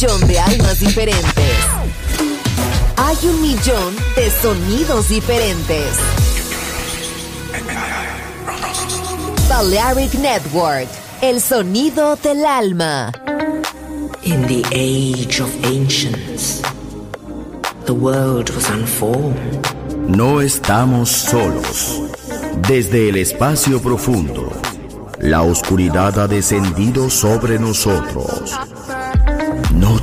millón de almas diferentes. Hay un millón de sonidos diferentes. Balearic Network, el sonido del alma. In the age of ancients, the world was unformed. No estamos solos. Desde el espacio profundo, la oscuridad ha descendido sobre nosotros.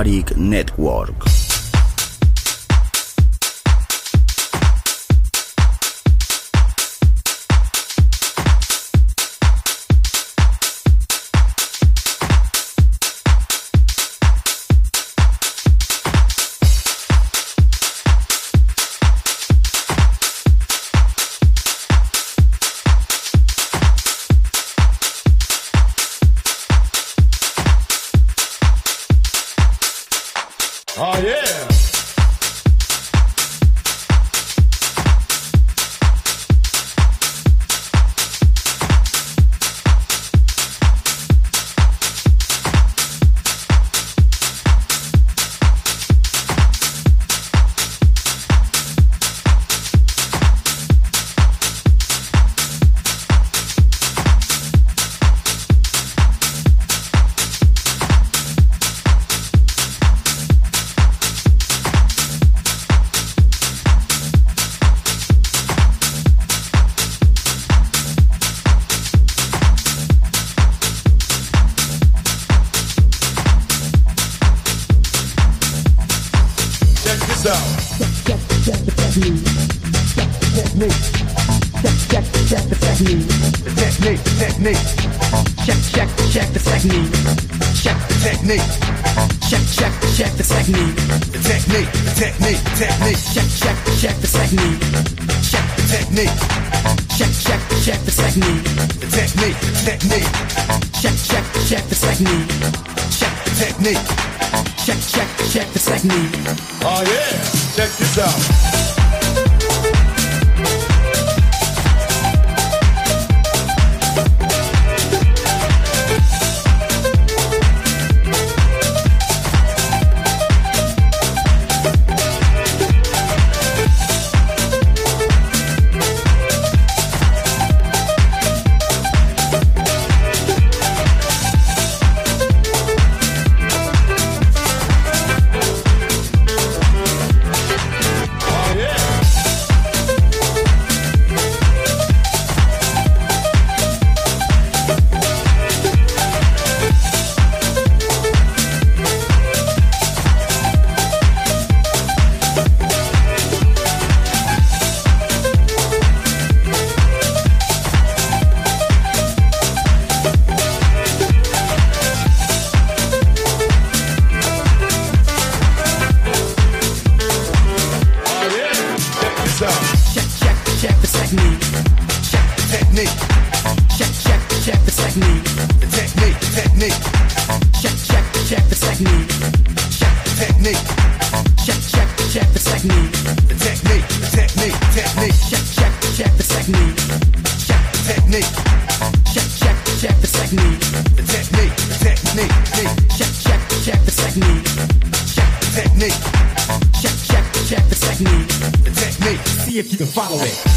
Balearic Network. follow it.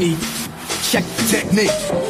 unique. Check the technique.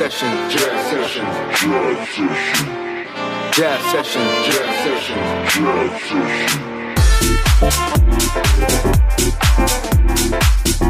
session. Jazz session. Jazz session. Jazz session. Jazz session. Jazz session. Jazz session.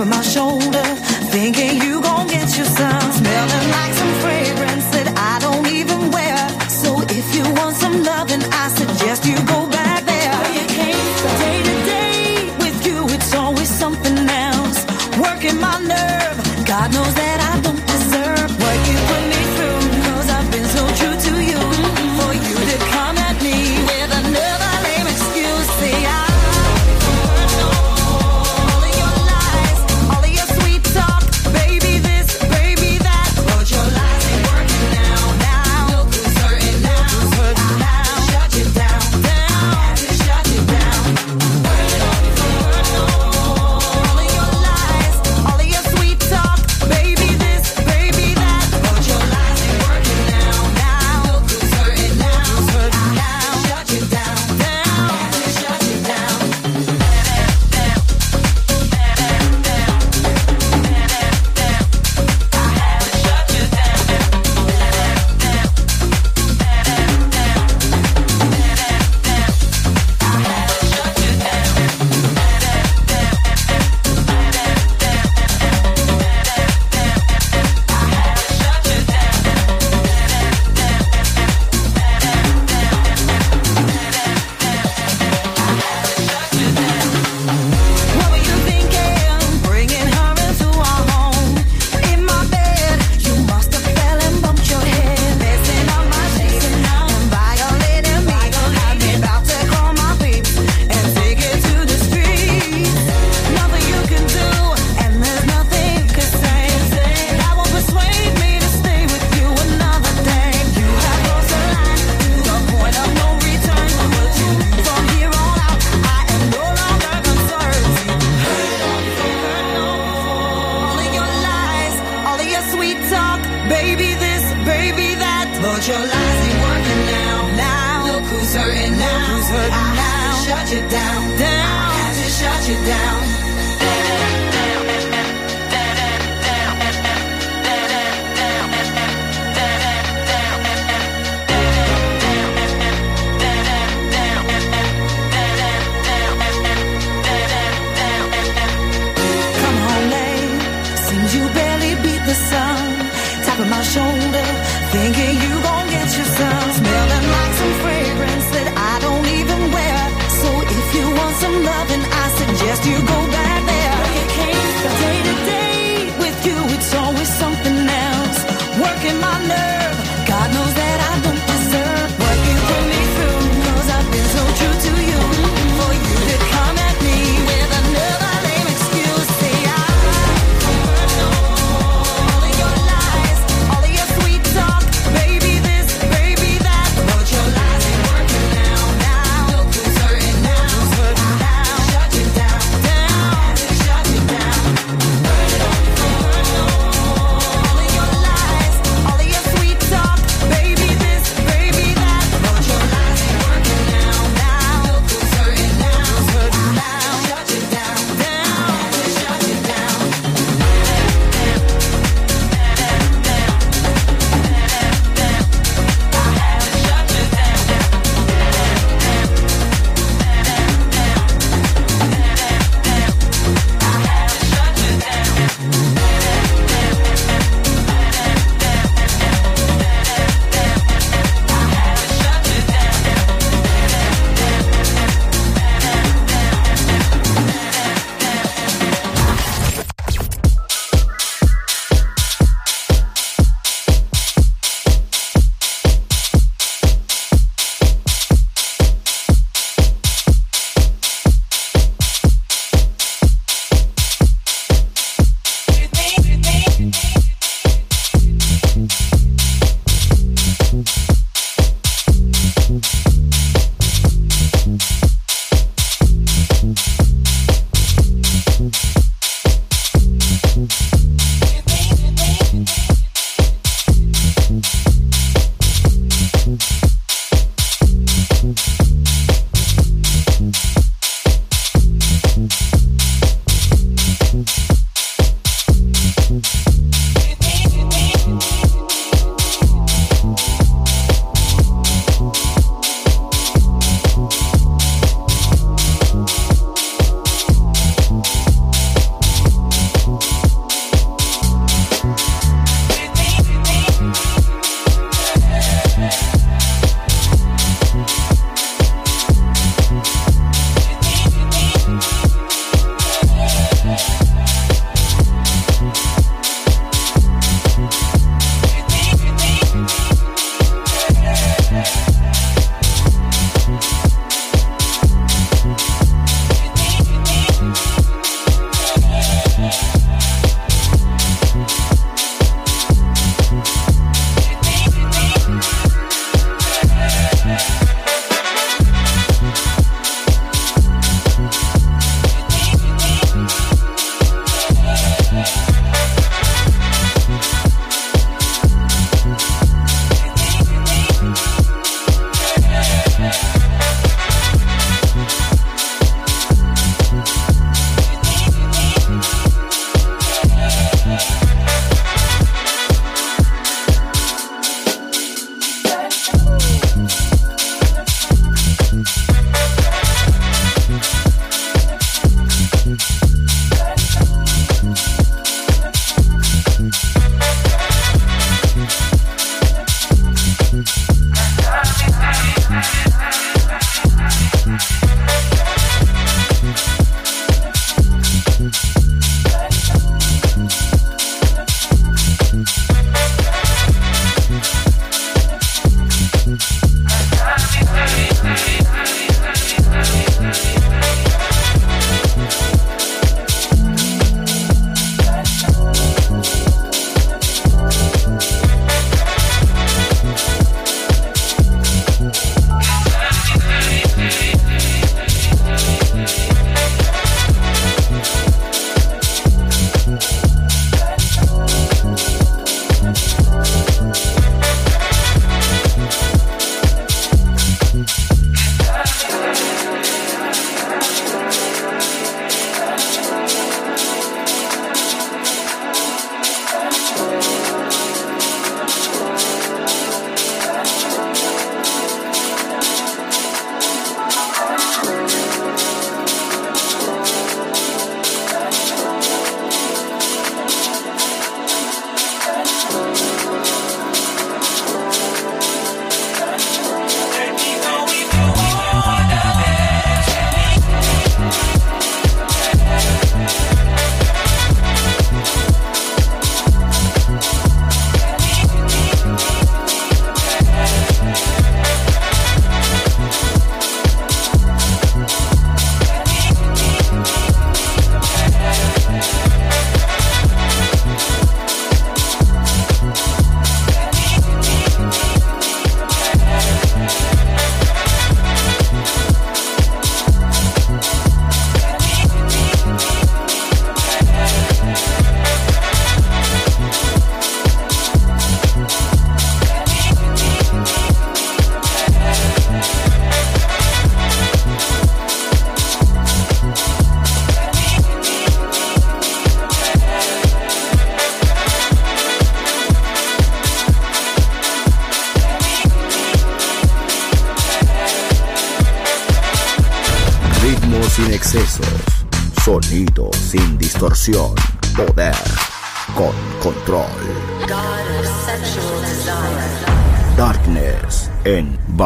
on my shoulder, thinking you gon' get you some. Smelling like some fragrance that I don't even wear. So if you want some loving, I suggest you.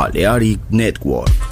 Balearic Network.